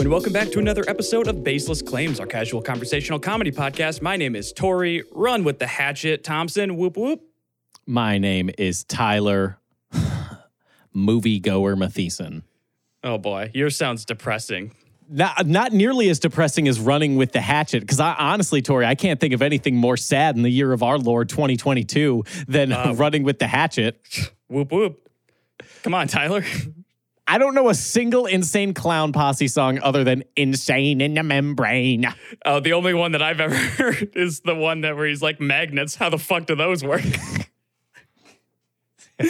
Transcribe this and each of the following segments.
and welcome back to another episode of Baseless Claims, our casual conversational comedy podcast. My name is Tori, run with the hatchet. Thompson, whoop whoop. My name is Tyler, moviegoer Matheson. Oh boy, yours sounds depressing. Not, not nearly as depressing as running with the hatchet, because I honestly, Tori, I can't think of anything more sad in the year of our Lord 2022 than uh, running with the hatchet. Whoop whoop. Come on, Tyler. I don't know a single insane clown posse song other than Insane in the Membrane. Oh, the only one that I've ever heard is the one that where he's like magnets. How the fuck do those work?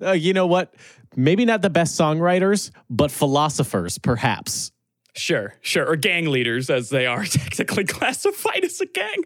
Uh, you know what? Maybe not the best songwriters, but philosophers, perhaps. sure, sure. Or gang leaders, as they are technically classified as a gang.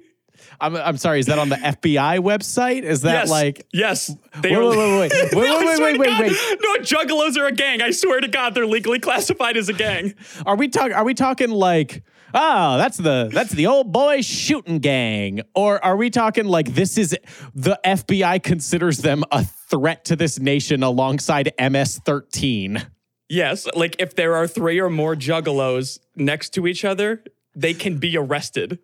I'm, I'm sorry, is that on the FBI website? Is that yes, like. yes. They Wait, are- wait, wait, wait. Wait, No, wait, wait, wait, God. wait. No, juggalos are a gang. I swear to God, they're legally classified as a gang. Are we talking? Are we talking like? Oh, that's the that's the old boy shooting gang, or are we talking like this is the FBI considers them a threat to this nation alongside MS-13? Yes, like if there are three or more juggalos next to each other, they can be arrested.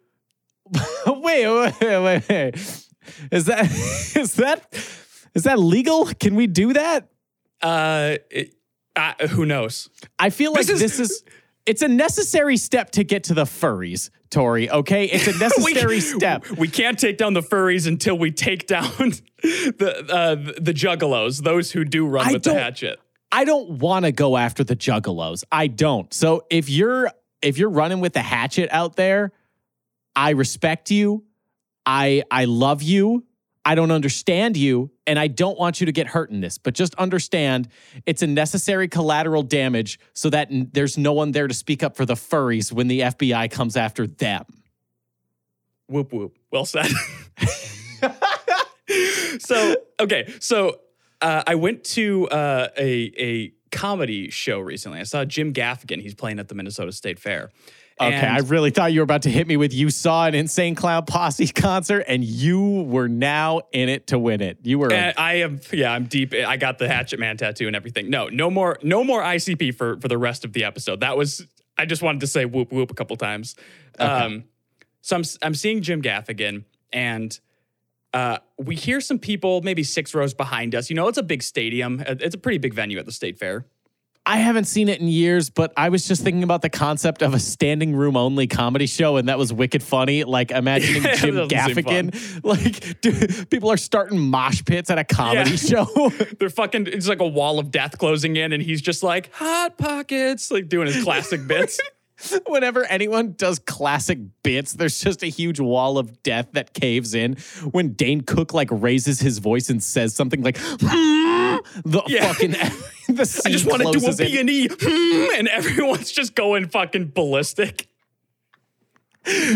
Wait, wait, wait, wait. Is that is that is that legal? Can we do that? Uh, it- uh, who knows? I feel like This this is- is, it's a necessary step to get to the furries, Tori. Okay, it's a necessary we, step. We can't take down the furries until we take down the uh, the juggalos, those who do run I with the hatchet. I don't want to go after the juggalos. I don't. So if you're if you're running with the hatchet out there, I respect you. I I love you. I don't understand you and I don't want you to get hurt in this. But just understand it's a necessary collateral damage so that n- there's no one there to speak up for the furries when the FBI comes after them. Whoop whoop. Well said. so okay, so uh, I went to uh, a a comedy show recently. I saw Jim Gaffigan. He's playing at the Minnesota State Fair. Okay, And- I really thought you were about to hit me with you saw an insane clown posse concert and you were now in it to win it. You were I am, yeah, I'm deep. I got the Hatchet Man tattoo and everything. No, no more, no more ICP for for the rest of the episode. That was, I just wanted to say whoop whoop a couple times. Um, so I'm I'm seeing Jim Gaffigan, and uh, we hear some people, maybe six rows behind us. You know, it's a big stadium. Uh, It's a pretty big venue at the State Fair. I haven't seen it in years, but I was just thinking about the concept of a standing room only comedy show, and that was wicked funny. Like imagining Jim Gaffigan, like dude, people are starting mosh pits at a comedy Yeah. show. They're fucking. It's like a wall of death closing in, and he's just like hot pockets, like doing his classic bits. Whenever anyone does classic bits, there's just a huge wall of death that caves in. When Dane Cook like raises his voice and says something like, "Hmm," the Yeah. fucking the I just want to do a. B and E, hmm, and everyone's just going fucking ballistic.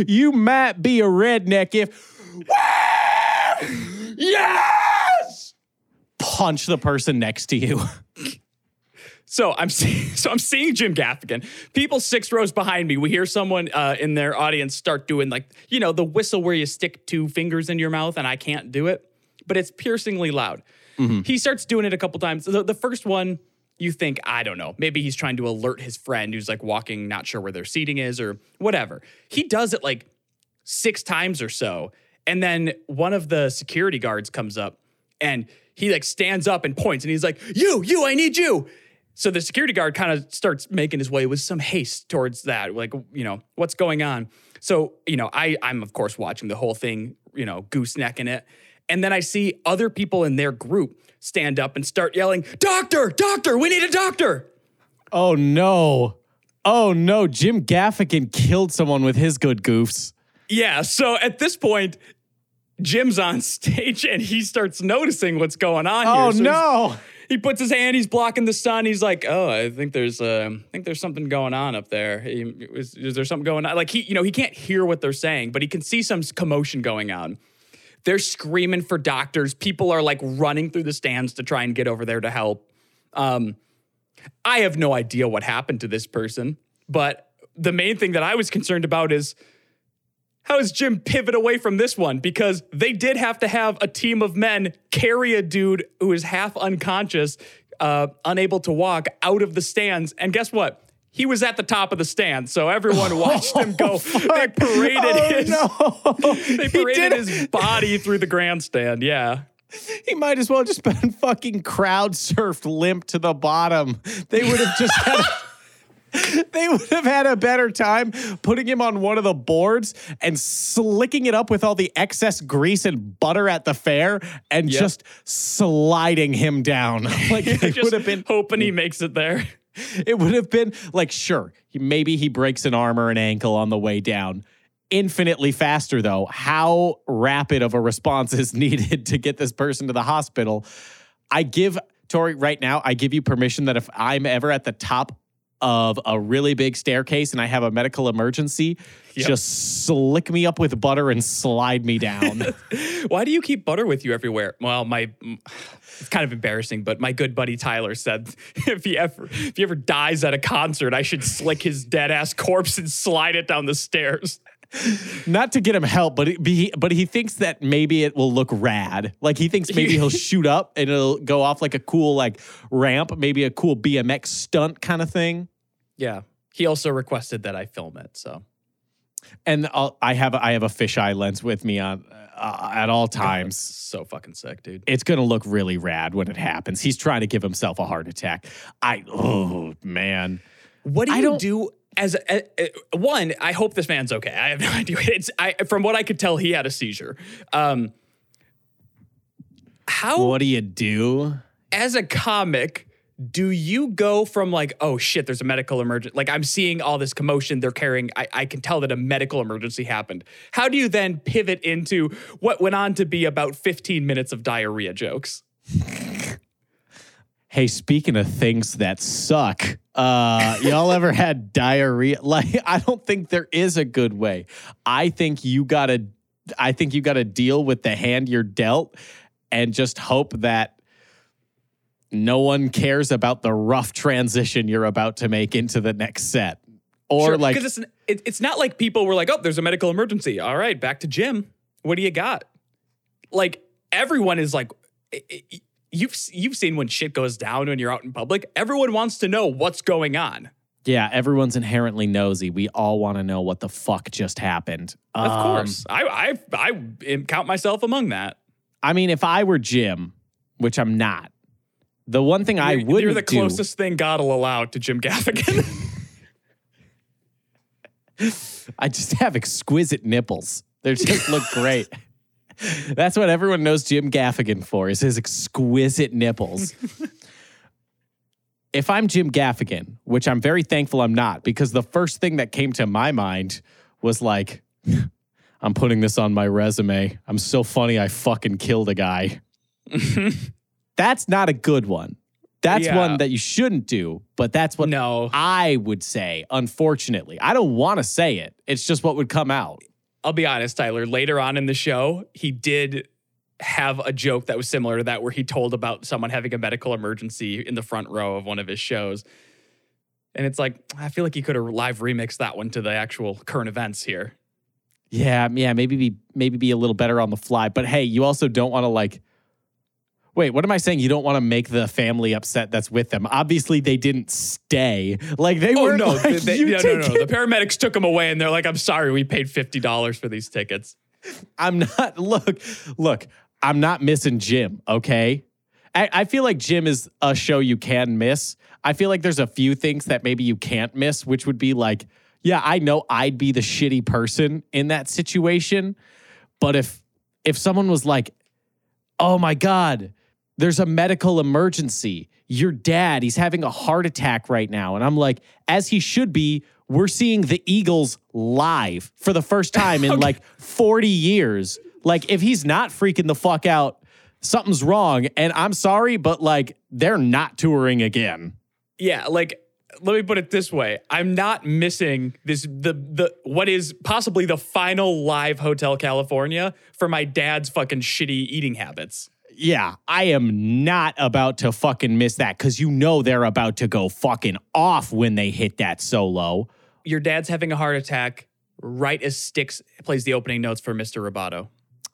You might be a redneck if. yes! Punch the person next to you. So I'm seeing, so I'm seeing Jim Gaffigan. People six rows behind me. We hear someone uh, in their audience start doing like you know the whistle where you stick two fingers in your mouth, and I can't do it, but it's piercingly loud. Mm-hmm. He starts doing it a couple times. The, the first one, you think I don't know, maybe he's trying to alert his friend who's like walking, not sure where their seating is or whatever. He does it like six times or so. And then one of the security guards comes up and he like stands up and points and he's like, You, you, I need you. So the security guard kind of starts making his way with some haste towards that. Like, you know, what's going on? So, you know, I, I'm of course watching the whole thing, you know, goosenecking it. And then I see other people in their group stand up and start yelling, Doctor, doctor, we need a doctor. Oh no. Oh no. Jim Gaffigan killed someone with his good goofs. Yeah. So at this point, Jim's on stage and he starts noticing what's going on here. Oh So no. He puts his hand, he's blocking the sun. He's like, "Oh, I think there's, uh, I think there's something going on up there. He- Is, is there something going on?" Like he, you know, he can't hear what they're saying, but he can see some commotion going on. They're screaming for doctors. People are like running through the stands to try and get over there to help. Um, I have no idea what happened to this person, but the main thing that I was concerned about is how does Jim pivot away from this one? Because they did have to have a team of men carry a dude who is half unconscious, uh, unable to walk out of the stands. And guess what? He was at the top of the stand, so everyone watched him go. Oh, they paraded Oh, his no. they paraded his body through the grandstand. Yeah. He might as well just been fucking crowd surfed limp to the bottom. They would have just had. They would have had a better time putting him on one of the boards and slicking it up with all the excess grease and butter at the fair and Yep. just sliding him down. Like it Just would have been hoping he makes it there. It would have been like sure, maybe he breaks an arm or an ankle on the way down. Infinitely faster though. How rapid of a response is needed to get this person to the hospital? I give Tori right now, I give you permission that if I'm ever at the top of a really big staircase and I have a medical emergency, Yep. just slick me up with butter and slide me down. Why do you keep butter with you everywhere? Well, my it's kind of embarrassing, but my good buddy Tyler said if he ever if he ever dies at a concert, I should slick his dead ass corpse and slide it down the stairs. Not to get him help, but it be, but he thinks that maybe it will look rad. Like he thinks maybe he'll shoot up and it'll go off like a cool like ramp, maybe a cool BMX stunt kind of thing. Yeah. He also requested that I film it, so And I'll, I have a, I have a fisheye lens with me on uh, at all times. so fucking sick, dude. It's gonna look really rad when it happens. He's trying to give himself a heart attack. I oh man. What do I you do as a, a- one? I hope this man's okay. I have no idea. It's I from what I could tell, he had a seizure. Um, how What do you do? as a comic do you go from like oh shit there's a medical emergency like i'm seeing all this commotion they're carrying I, I can tell that a medical emergency happened how do you then pivot into what went on to be about 15 minutes of diarrhea jokes Hey, speaking of things that suck, uh, y'all ever had diarrhea? Like, I don't think there is a good way. I think you gotta, I think you gotta deal with the hand you're dealt, and just hope that no one cares about the rough transition you're about to make into the next set. Or like, because it's, it, it's not like people were like oh there's a medical emergency all right back to Jim what do you got like everyone is like you've you've seen when shit goes down when you're out in public everyone wants to know what's going on yeah, everyone's inherently nosy. We all want to know what the fuck just happened. of Um, course I, I i count myself among that I mean, if I were Jim, which I'm not, the one thing I You're- wouldn't You're the do- closest thing God will allow to Jim Gaffigan. I just have exquisite nipples. They just look great. That's what everyone knows Jim Gaffigan for is his exquisite nipples. if I'm Jim Gaffigan, which I'm very thankful I'm not, because the first thing that came to my mind was like, I'm putting this on my resume. I'm so funny I fucking killed a guy. That's not a good one. That's Yeah. one that you shouldn't do, but that's what no, I would say, unfortunately. I don't want to say it. It's just what would come out. I'll be honest, Tyler. Later on in the show, he did have a joke that was similar to that, where he told about someone having a medical emergency in the front row of one of his shows. And it's like, I feel like he could have live remixed that one to the actual current events here. Yeah, yeah, maybe be maybe be a little better on the fly. But hey, you also don't want to like Wait, what am I saying? You don't want to make the family upset that's with them. Obviously, they didn't stay. Like they Oh were no, like, they- you no, no, no! The paramedics took them away, and they're like, "I'm sorry, we paid fifty dollars for these tickets." I'm not look, look, I'm not missing Jim, okay? I, I feel like Jim is a show you can miss. I feel like there's a few things that maybe you can't miss, which would be like, yeah, I know I'd be the shitty person in that situation. But if if someone was like, oh my God, there's a medical emergency. Your dad, he's having a heart attack right now. And I'm like, as he should be, we're seeing the Eagles live for the first time in like 40 years. Like, if he's not freaking the fuck out, something's wrong. And I'm sorry, but like, they're not touring again. Yeah, like let me put it this way. I'm not missing this the the what is possibly the final live Hotel California for my dad's fucking shitty eating habits. Yeah, I am not about to fucking miss that because you know they're about to go fucking off when they hit that solo. Your dad's having a heart attack right as Styx plays the opening notes for Mr. Roboto.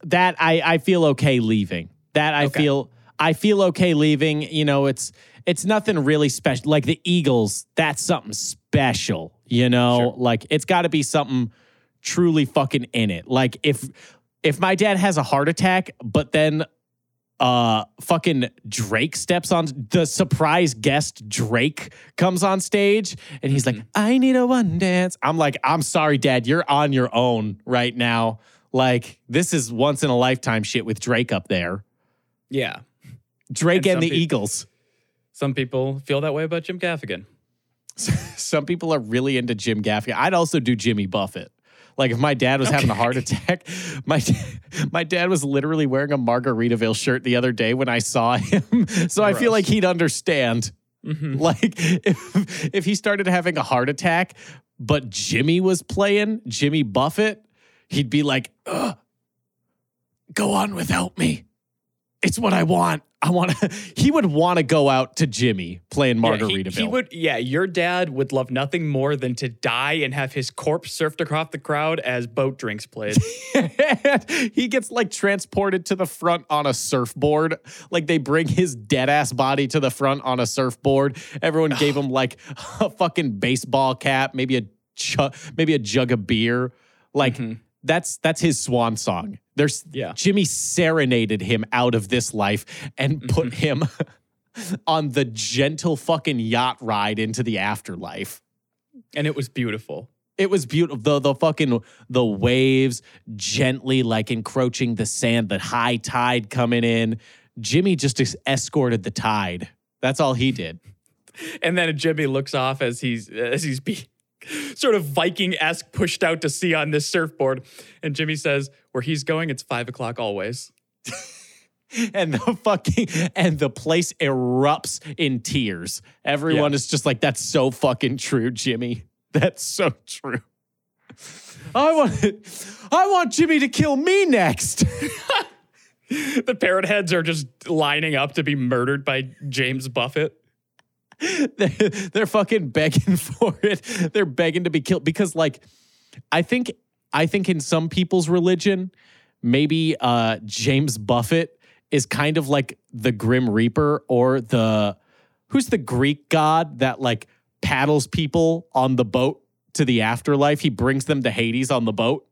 that I I feel okay leaving. That I Okay. feel I feel okay leaving. You know, it's it's nothing really special. Like the Eagles, that's something special, you know? Sure. Like it's got to be something truly fucking in it. Like if if my dad has a heart attack, but then uh fucking Drake steps on the surprise guest Drake comes on stage and he's like, I need a one dance. I'm like, I'm sorry, Dad, you're on your own right now. Like, this is once in a lifetime shit with Drake up there. Yeah. Drake And and, the Eagles. Some people feel that way about Jim Gaffigan. Some people are really into Jim Gaffigan. I'd also do Jimmy Buffett. Like if my dad was having a heart attack, my my dad was literally wearing a Margaritaville shirt the other day when I saw him. So I feel like he'd understand. Mhm. Like if if he started having a heart attack, but Jimmy was playing Jimmy Buffett, he'd be like, Ugh, "Go on without me. It's what I want. I want." to He would want to go out to Jimmy playing Yeah, he- he, would, yeah, your dad would love nothing more than to die and have his corpse surfed across the crowd as boat drinks played. he gets like transported to the front on a surfboard. Like they bring his dead ass body to the front on a surfboard. Everyone gave him like a fucking baseball cap, maybe a chu- maybe a jug of beer. Like Mhm. that's that's his swan song. There's Yeah. Jimmy serenaded him out of this life and put Mm-hmm. him on the gentle fucking yacht ride into the afterlife. and it was beautiful. It was beautiful. The the fucking the waves gently like encroaching the sand, the high tide coming in. Jimmy just es- escorted the tide. That's all he did. And then Jimmy looks off as he's as he's be, sort of Viking esque pushed out to sea on this surfboard. And Jimmy says, "Where he's going, it's five o'clock always." And the fucking and the place erupts in tears. Everyone Yeah. is just like, "That's so fucking true, Jimmy. That's so true." I want I want Jimmy to kill me next. The parrot heads are just lining up to be murdered by James Buffett. they're, they're fucking begging for it. They're begging to be killed because, like, I think, I think in some people's religion, maybe uh, James Buffett is kind of like the Grim Reaper or the who's the Greek god that like paddles people on the boat to the afterlife. He brings them to Hades on the boat.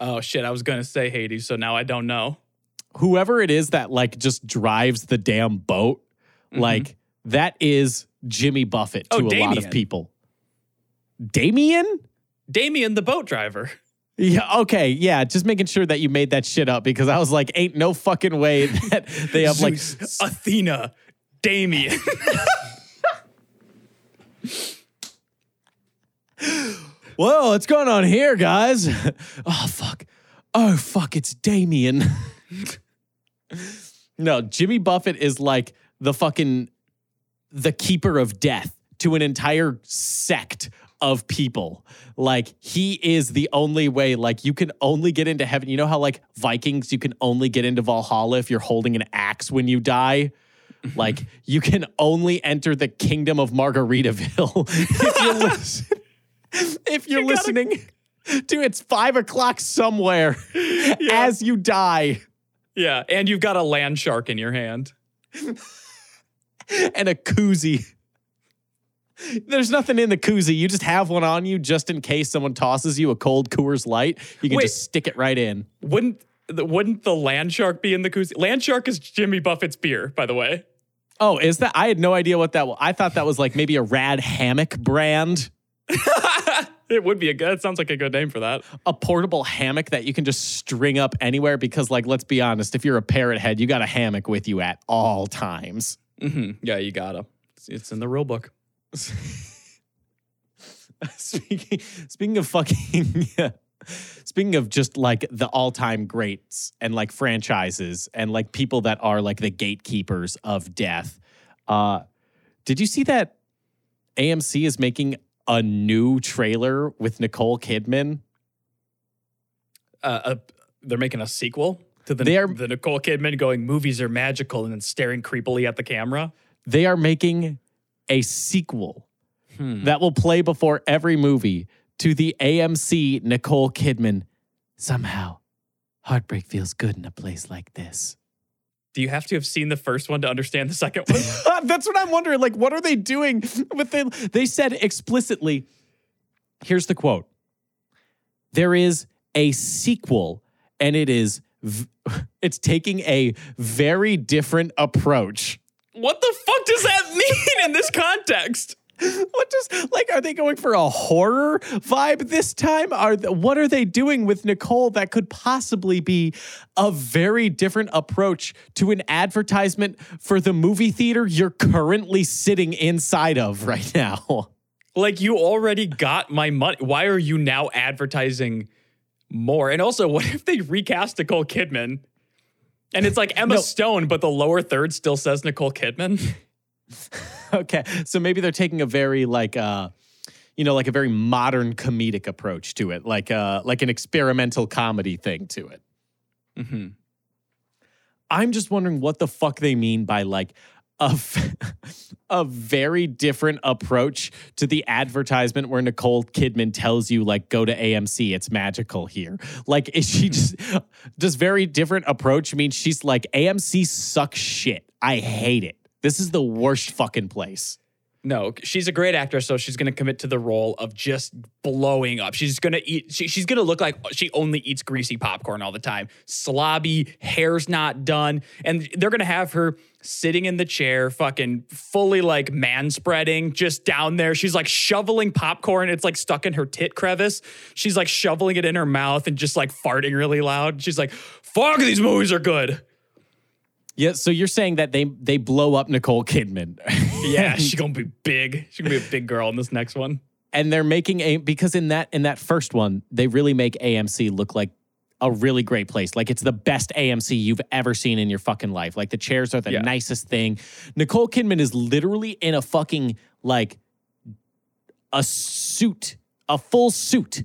Oh shit! I was gonna say Hades, so now I don't know. Whoever it is that like just drives the damn boat, Mhm. like that is Jimmy Buffett to Oh, a lot of people. Damien? Damien, the boat driver. Yeah, okay. Yeah, just making sure that you made that shit up because I was like, ain't no fucking way that they have like Zeus, Athena, Damien. Whoa, what's going on here, guys? Oh fuck. Oh fuck, it's Damien. no, Jimmy Buffett is like the fucking the keeper of death to an entire sect of people. Like he is the only way like you can only get into heaven. You know how like Vikings you can only get into Valhalla if you're holding an axe when you die? Like you can only enter the kingdom of Margaritaville if you're, if you're You gotta- listening to it's five o'clock somewhere as you die yeah, and you've got a land shark in your hand. and a koozie. There's nothing in the koozie. You just have one on you just in case someone tosses you a cold Coors Light. You can Wait. just stick it right in. Wouldn't the, wouldn't the land shark be in the koozie? Land shark is Jimmy Buffett's beer, by the way. Oh, is that? I had no idea what that was. I thought that was like maybe a rad hammock brand, it would be a good. It sounds like a good name for that. a portable hammock that you can just string up anywhere. Because, like, let's be honest, if you're a parrot head, you got a hammock with you at all times. hmm Yeah, you gotta. It's in the rule book. speaking, speaking of fucking, speaking of just like the all-time greats and like franchises and like people that are like the gatekeepers of death. Uh, did you see that AMC is making a new trailer with Nicole Kidman? Uh, uh, they're making a sequel to the are- the Nicole Kidman going movies are magical and then staring creepily at the camera. They are making a sequel Hmm. that will play before every movie to the AMC Nicole Kidman. Somehow, heartbreak feels good in a place like this. Do you have to have seen the first one to understand the second one? That's what I'm wondering. Like, what are they doing with the they said explicitly, here's the quote. There is a sequel, and it is v- it's taking a very different approach. What the fuck does that mean in this context? What does like are they going for a horror vibe this time? Are th- what are they doing with Nicole that could possibly be a very different approach to an advertisement for the movie theater you're currently sitting inside of right now? Like you already got my money. Why are you now advertising more? And also, what if they recast Nicole Kidman? And it's like Emma No. Stone, but the lower third still says Nicole Kidman. okay, so maybe they're taking a very like uh you know like a very modern comedic approach to it, like uh like an experimental comedy thing to it. mm-hmm. I'm just wondering what the fuck they mean by like a, a very different approach to the advertisement where Nicole Kidman tells you like go to AMC it's magical here. Like is she just does very different approach mean she's like AMC sucks shit. I hate it. This is the worst fucking place No, she's a great actress, so she's going to commit to the role of just blowing up. She's going to eat. She, she's going to look like she only eats greasy popcorn all the time. Slobby, hair's not done, and they're going to have her sitting in the chair, fucking fully like man spreading, just down there. She's like shoveling popcorn. It's like stuck in her tit crevice. She's like shoveling it in her mouth and just like farting really loud. She's like, "Fuck, these movies are good." Yeah so you're saying that they they blow up Nicole Kidman Yeah, she's gonna be big. She's gonna be a big girl in this next one. and they're making a because in that in that first one they really make AMC look like a really great place. Like it's the best AMC you've ever seen in your fucking life. Like the chairs are the Yeah. nicest thing. Nicole Kidman is literally in a fucking like a suit, a full suit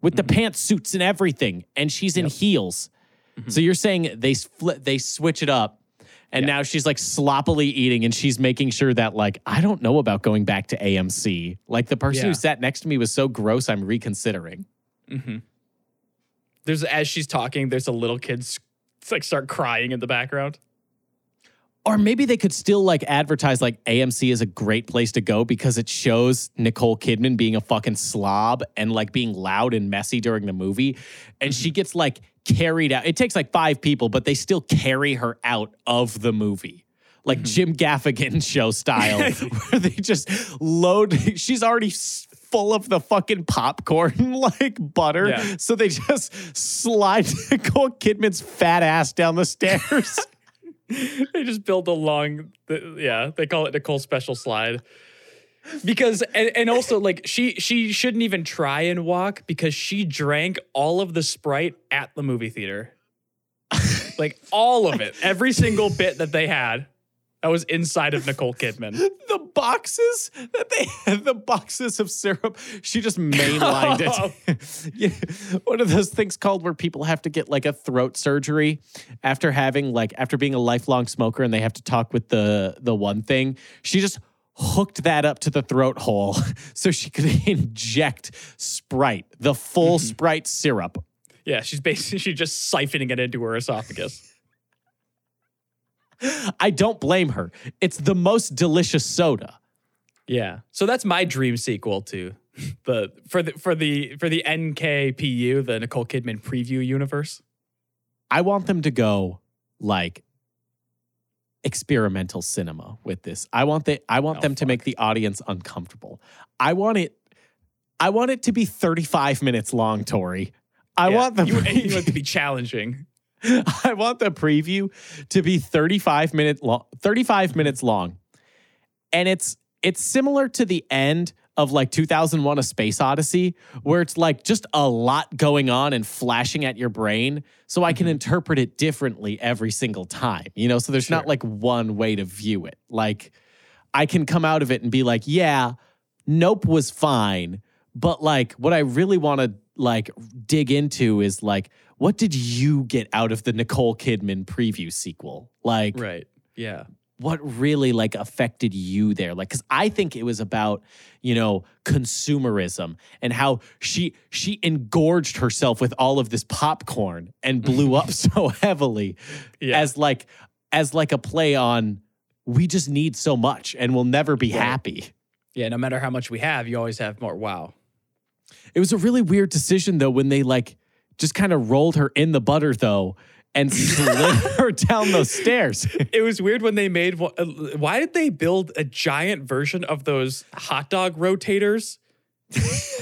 with the mm-hmm. pantsuits and everything, and she's in heels. Mm-hmm. So you're saying they split, they switch it up. And now she's like sloppily eating and she's making sure that like I don't know about going back to AMC. Like the person Yeah. who sat next to me was so gross I'm reconsidering. Mm-hmm. There's as she's talking, there's a little kid like start crying in the background. Or maybe they could still like advertise like AMC is a great place to go because it shows Nicole Kidman being a fucking slob and like being loud and messy during the movie. And she mm-hmm. gets like carried out. It takes like five people, but they still carry her out of the movie. Like mm-hmm. Jim Gaffigan show style, where they just load. She's already full of the fucking popcorn like butter. Yeah. So they just slide Nicole Kidman's fat ass down the stairs. they just build a long the, yeah, they call it Nicole special slide. Because and, and also like she she shouldn't even try and walk because she drank all of the Sprite at the movie theater. like all of it. Every single bit that they had. That was inside of Nicole Kidman. the boxes that they had, the boxes of syrup. She just mainlined it. yeah. What are those things called where people have to get like a throat surgery after having like after being a lifelong smoker and they have to talk with the the one thing? She just hooked that up to the throat hole so she could inject Sprite, the full mm-hmm. Sprite syrup. Yeah, she's basically she's just siphoning it into her esophagus. I don't blame her. It's the most delicious soda. Yeah. So that's my dream sequel to the for the for the for the NKPU, the Nicole Kidman preview universe. I want them to go like experimental cinema with this. I want the I want Oh, them to make the audience uncomfortable. I want it I want it to be 35 minutes long, Tori. I Yeah, want the you, you want it to be challenging. I want the preview to be 35 minute long 35 minutes long. And it's it's similar to the end of like 2001 a space odyssey where it's like just a lot going on and flashing at your brain so i can Mm-hmm. interpret it differently every single time you know so there's not like one way to view it like i can come out of it and be like yeah nope was fine but like what i really want to like dig into is like what did you get out of the nicole kidman preview sequel like Right. Yeah. What really like affected you there like because i think it was about you know consumerism and how she she engorged herself with all of this popcorn and blew up so heavily Yeah. as like as like a play on we just need so much and we'll never be Right. happy. Yeah, no matter how much we have, you always have more. Wow. It was a really weird decision though when they like just kind of rolled her in the butter though and slid her down those stairs. It was weird when they made. uh, Why did they build a giant version of those hot dog rotators,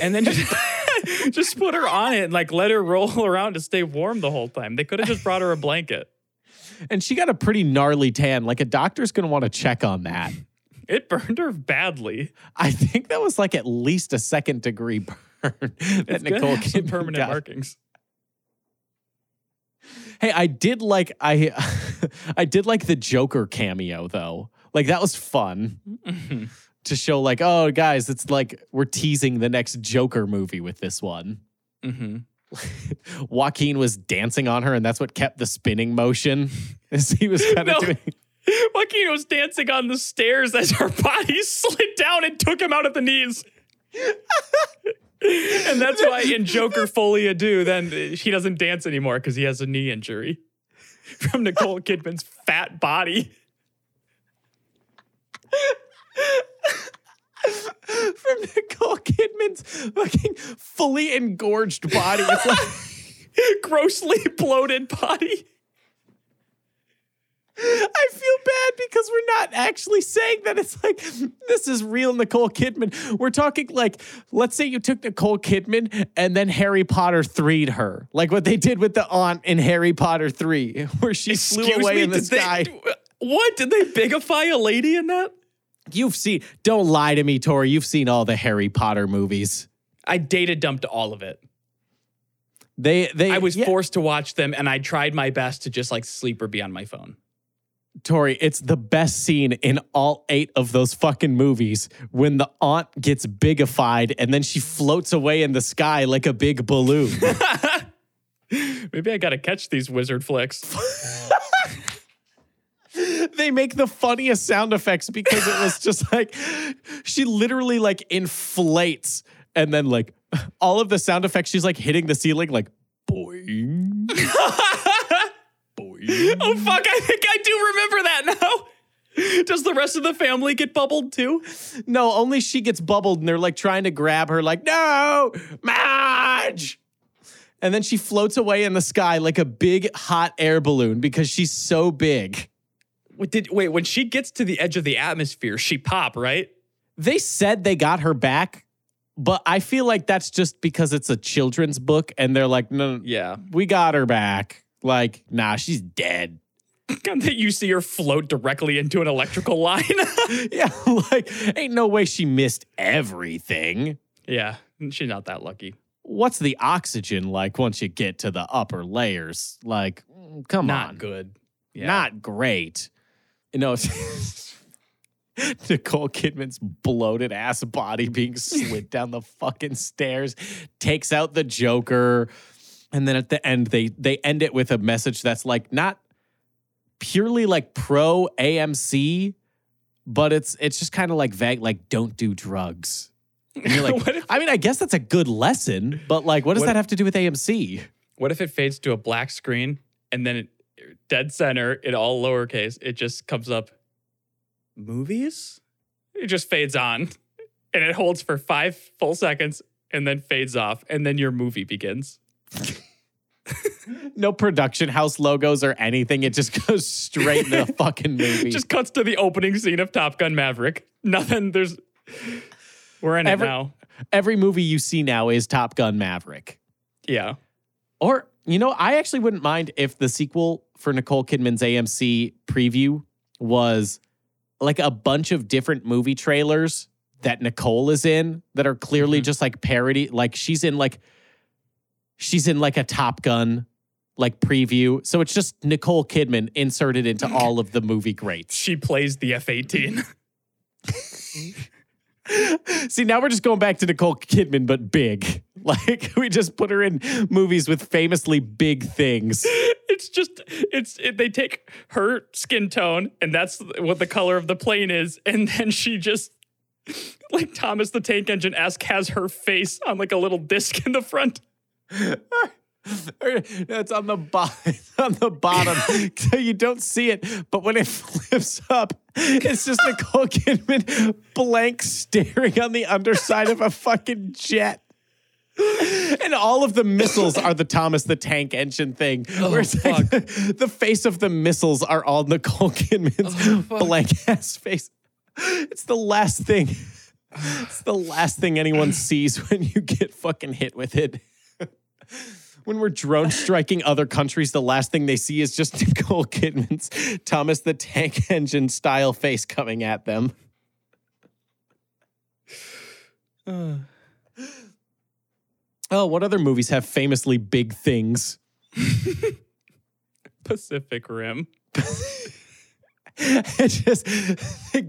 and then just just put her on it and like let her roll around to stay warm the whole time? They could have just brought her a blanket. And she got a pretty gnarly tan. Like a doctor's going to want to check on that. It burned her badly. I think that was like at least a second degree burn that It's gonna Nicole have some permanent got. markings. Hey, I did like I I did like the Joker cameo though. Like that was fun to show like, oh guys, it's like we're teasing the next Joker movie with this one. hmm Joaquin was dancing on her, and that's what kept the spinning motion. As he was kind of No. doing. Joaquin was dancing on the stairs as her body slid down and took him out at the knees. And that's why in Joker Folie à Deux, then he doesn't dance anymore because he has a knee injury from Nicole Kidman's fat body. From Nicole Kidman's fucking fully engorged body. It's like, Grossly bloated body. I feel bad because we're not actually saying that it's like this is real Nicole Kidman. We're talking like, let's say you took Nicole Kidman and then Harry Potter 3'd her. Like what they did with the aunt in Harry Potter 3, where she flew away me, in the did they- sky. what? Did they bigify a lady in that? You've seen, don't lie to me, Tori. You've seen all the Harry Potter movies. I data dumped all of it. They, they, I was yeah. forced to watch them and I tried my best to just like sleep or be on my phone. Tori, it's the best scene in all eight of those fucking movies when the aunt gets bigified and then she floats away in the sky like a big balloon. Maybe I gotta catch these wizard flicks. they make the funniest sound effects because it was just like she literally like inflates and then like all of the sound effects she's like hitting the ceiling like boing boing Mm-hmm. Oh fuck, I think I do remember that now. Does the rest of the family get bubbled too? no only she gets bubbled and they're like trying to grab her like no Madge and then she floats away in the sky like a big hot air balloon because she's so big Wait, did wait, when she gets to the edge of the atmosphere, she pop, right? they said they got her back, but I feel like that's just because it's a children's book and they're like, no, Yeah. we got her back. Like, nah, she's dead. And that you see her float directly into an electrical line. yeah, like, ain't no way she missed everything. yeah, she's not that lucky. What's the oxygen like once you get to the upper layers? Like, mm, come Not on. Not good. Yeah. Not great. You know, Nicole Kidman's bloated ass body being slid down the fucking stairs takes out the Joker. And then at the end, they they end it with a message that's like not purely like pro AMC, but it's it's just kind of like vague, like don't do drugs. And you're like, if- I mean, I guess that's a good lesson, but like, what does What- that have to do with AMC? What if it fades to a black screen and then it, dead center in all lowercase, it just comes up movies? It just fades on and it holds for five full seconds and then fades off and then your movie begins. No production house logos or anything. It just goes straight into the fucking movie. Just cuts to the opening scene of Top Gun Maverick. Nothing, there's, we're in Every- it now. Every movie you see now is Top Gun Maverick. Yeah. Or, you know, I actually wouldn't mind if the sequel for Nicole Kidman's AMC preview was like a bunch of different movie trailers that Nicole is in that are clearly Mhm. just like parody. Like she's in like, she's in like a Top Gun like preview. So it's just Nicole Kidman inserted into all of the movie greats. She plays the F 18. See, now we're just going back to Nicole Kidman, but big. Like we just put her in movies with famously big things. it's just it's it, they take her skin tone and that's what the color of the plane is and then she just like thomas the tank engine esque has her face on like a little disc in the front it's on the bottom. on the bottom, so you don't see it. But when it flips up, it's just Nicole Kidman blank staring on the underside of a fucking jet. And all of the missiles are the Thomas the Tank Engine thing. Oh, where it's like the, the face of the missiles are all Nicole Kidman's oh, blank ass face. It's the last thing. It's the last thing anyone sees when you get fucking hit with it. When we're drone striking other countries, the last thing they see is just Nicole Kidman's Thomas the Tank Engine style face coming at them. Oh, what other movies have famously big things? Pacific Rim. just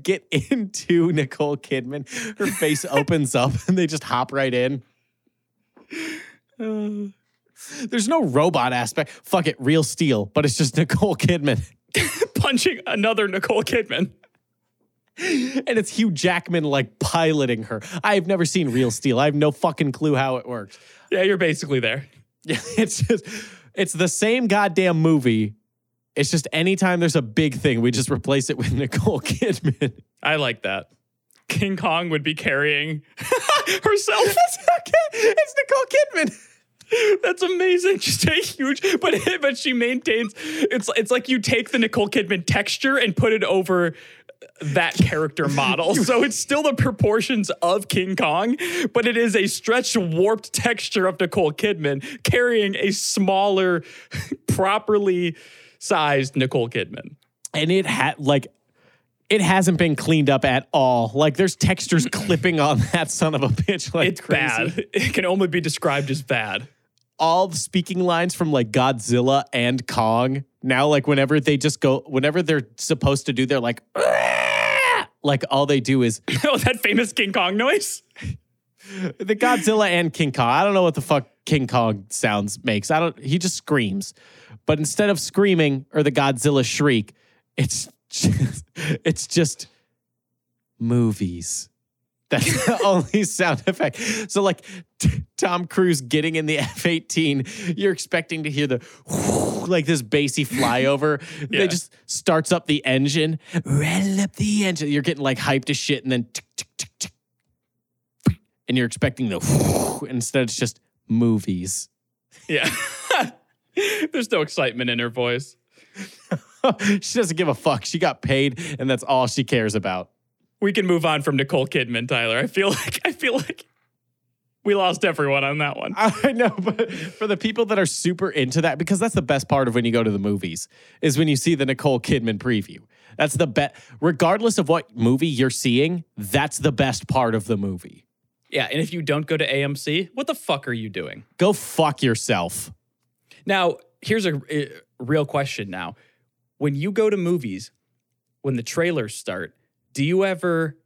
get into Nicole Kidman. Her face opens up and they just hop right in. There's no robot aspect. Fuck it, real steel, but it's just Nicole Kidman. Punching another Nicole Kidman. And it's Hugh Jackman like piloting her. I have never seen Real Steel. I have no fucking clue how it works. Yeah, you're basically there. Yeah, it's just it's the same goddamn movie. It's just anytime there's a big thing, we just replace it with Nicole Kidman. I like that. King Kong would be carrying herself. it's Nicole Kidman. That's amazing. Just a huge, but but she maintains. It's it's like you take the Nicole Kidman texture and put it over that character model. so it's still the proportions of King Kong, but it is a stretched, warped texture of Nicole Kidman carrying a smaller, properly sized Nicole Kidman. And it had like it hasn't been cleaned up at all. Like there's textures clipping on that son of a bitch. Like It's crazy. bad. It can only be described as bad. All the speaking lines from like Godzilla and Kong. Now, like whenever they just go, whenever they're supposed to do, they're like, like all they do is Oh, that famous King Kong noise? the Godzilla and King Kong. I don't know what the fuck King Kong sounds makes. I don't. He just screams, but instead of screaming or the Godzilla shriek, it's just, it's just movies. That's the only sound effect. So, like t- Tom Cruise getting in the F 18, you're expecting to hear the like this bassy flyover. Yeah. They just starts up the engine, rattle up the engine. You're getting like hyped as shit, and then tick, tick, tick, tick. and you're expecting the instead it's just movies. Yeah. There's no excitement in her voice. she doesn't give a fuck. She got paid, and that's all she cares about. We can move on from Nicole Kidman, Tyler. I feel like I feel like we lost everyone on that one. I know, but for the people that are super into that, because that's the best part of when you go to the movies, is when you see the Nicole Kidman preview. That's the best, regardless of what movie you're seeing, that's the best part of the movie. Yeah, and if you don't go to AMC, what the fuck are you doing? Go fuck yourself. Now, here's a, a real question now. When you go to movies, when the trailers start, do you ever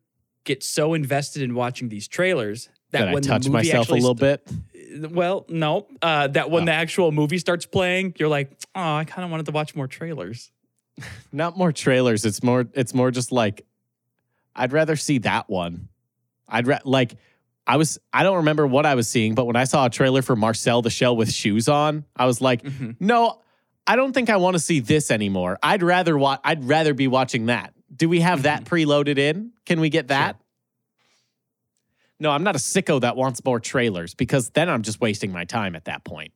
get so invested in watching these trailers that That I when touch the movie myself a actually little bit. well, no, uh, that when the actual movie starts playing, you're like, oh, I kind of wanted to watch more trailers. Not more trailers. It's more. It's more just like, I'd rather see that one. I'd ra- like. I was. I don't remember what I was seeing, but when I saw a trailer for Marcel the Shell with shoes on, I was like, no, I don't think I want to see this anymore. I'd rather watch. I'd rather be watching that. Do we have that preloaded in? Can we get that? No, I'm not a sicko that wants more trailers because then I'm just wasting my time at that point.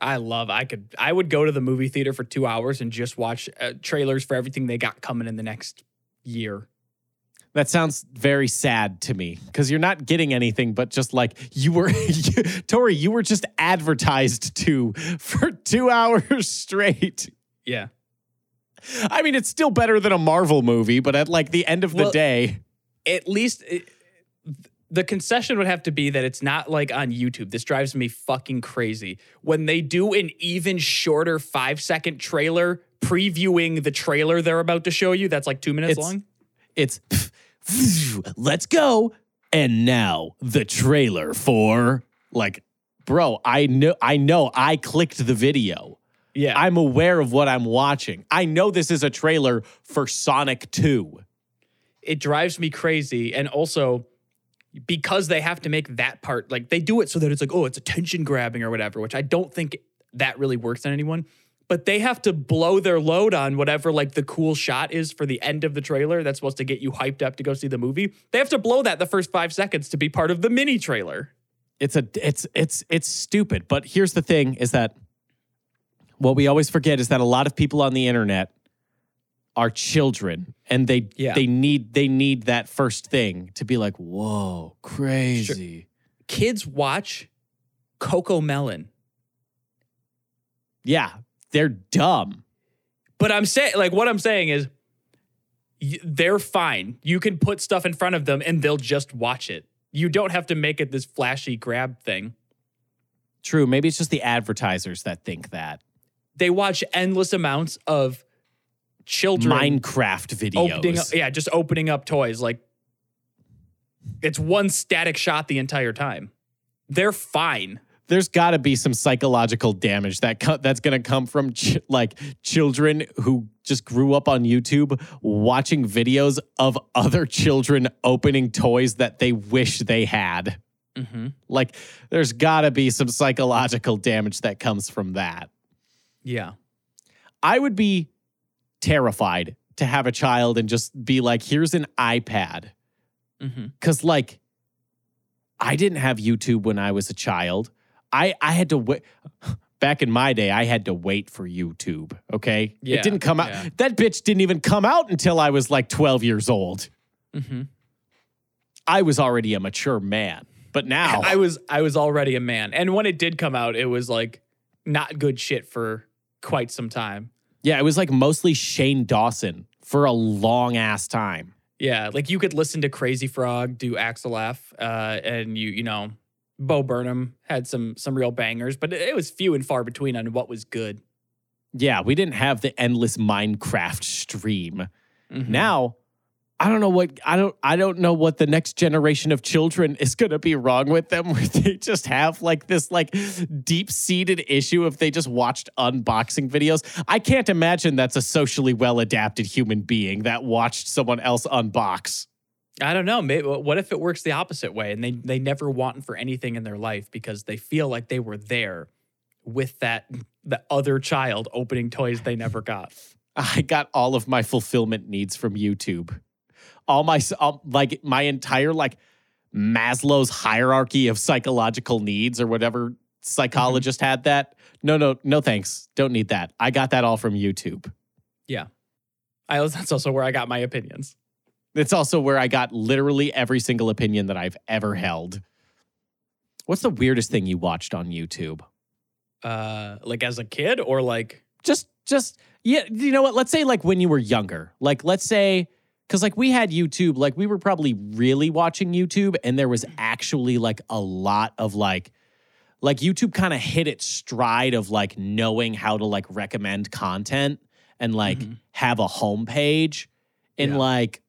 I love. I could. I would go to the movie theater for two hours and just watch uh, trailers for everything they got coming in the next year. That sounds very sad to me because you're not getting anything but just like you were, Tori, you were just advertised to for two hours straight. Yeah. I mean, it's still better than a Marvel movie, but at like the end of the day, At least it, the concession would have to be that it's not like on YouTube. This drives me fucking crazy when they do an even shorter five second trailer previewing the trailer they're about to show you. That's like two minutes It's- long. it's let's go. And now the trailer for like, bro, I know, I know, I clicked the video. Yeah. I'm aware of what I'm watching. I know this is a trailer for Sonic 2. it drives me crazy. And also, because they have to make that part like they do it so that it's like, oh, it's attention grabbing or whatever, which I don't think that really works on anyone. But they have to blow their load on whatever like the cool shot is for the end of the trailer that's supposed to get you hyped up to go see the movie. They have to blow that the first five seconds to be part of the mini trailer. it's a it's it's it's stupid but here's the thing is that what we always forget is that a lot of people on the internet are children and they Yeah. they need they need that first thing to be like whoa crazy Kids watch Cocomelon. yeah they're dumb But I'm saying, like, what I'm saying is, y- they're fine. You can put stuff in front of them and they'll just watch it. You don't have to make it this flashy grab thing. true maybe it's just the advertisers that think that They watch endless amounts of children minecraft videos opening up, yeah, just opening up toys. Like, it's one static shot the entire time. They're fine. there's got to be some psychological damage that co- that's going to come from ch- like children who just grew up on YouTube watching videos of other children opening toys that they wish they had. Mm-hmm. Like there's got to be some psychological damage that comes from that. Yeah. I would be terrified to have a child and just be like, here's an iPad. Mm-hmm. Cause like I didn't have YouTube when I was a child. I I had to wait back in my day, I had to wait for YouTube. Okay. Yeah, it didn't come out. yeah. That bitch didn't even come out until I was like 12 years old. Mm-hmm. I was already a mature man. But now I was I was already a man, and when it did come out, it was like not good shit for quite some time. yeah, it was like mostly Shane Dawson for a long ass time. Yeah, like you could listen to Crazy Frog do Axel F, uh, and you you know, Bo Burnham had some some real bangers, but it was few and far between on what was good. Yeah, we didn't have the endless Minecraft stream. Mhm. Now, I don't know what I don't I don't know what the next generation of children is going to be wrong with them where they just have like this like deep-seated issue if they just watched unboxing videos. I can't imagine that's a socially well-adapted human being that watched someone else unbox. I don't know. Maybe, what if it works the opposite way, and they they never want for anything in their life because they feel like they were there with that the other child opening toys they never got. I got all of my fulfillment needs from YouTube. All my all, like my entire like Maslow's hierarchy of psychological needs or whatever psychologist had that. No, no, no thanks. Don't need that. I got that all from YouTube. Yeah, I that's also where I got my opinions. It's also where I got literally every single opinion that I've ever held. What's the weirdest thing you watched on YouTube? Uh, like as a kid, or like just just yeah you know what let's say like when you were younger like let's say because like we had youtube like we were probably really watching youtube and there was actually like a lot of like like youtube kind of hit its stride of like knowing how to like recommend content and like Mhm. have a homepage in Yeah. like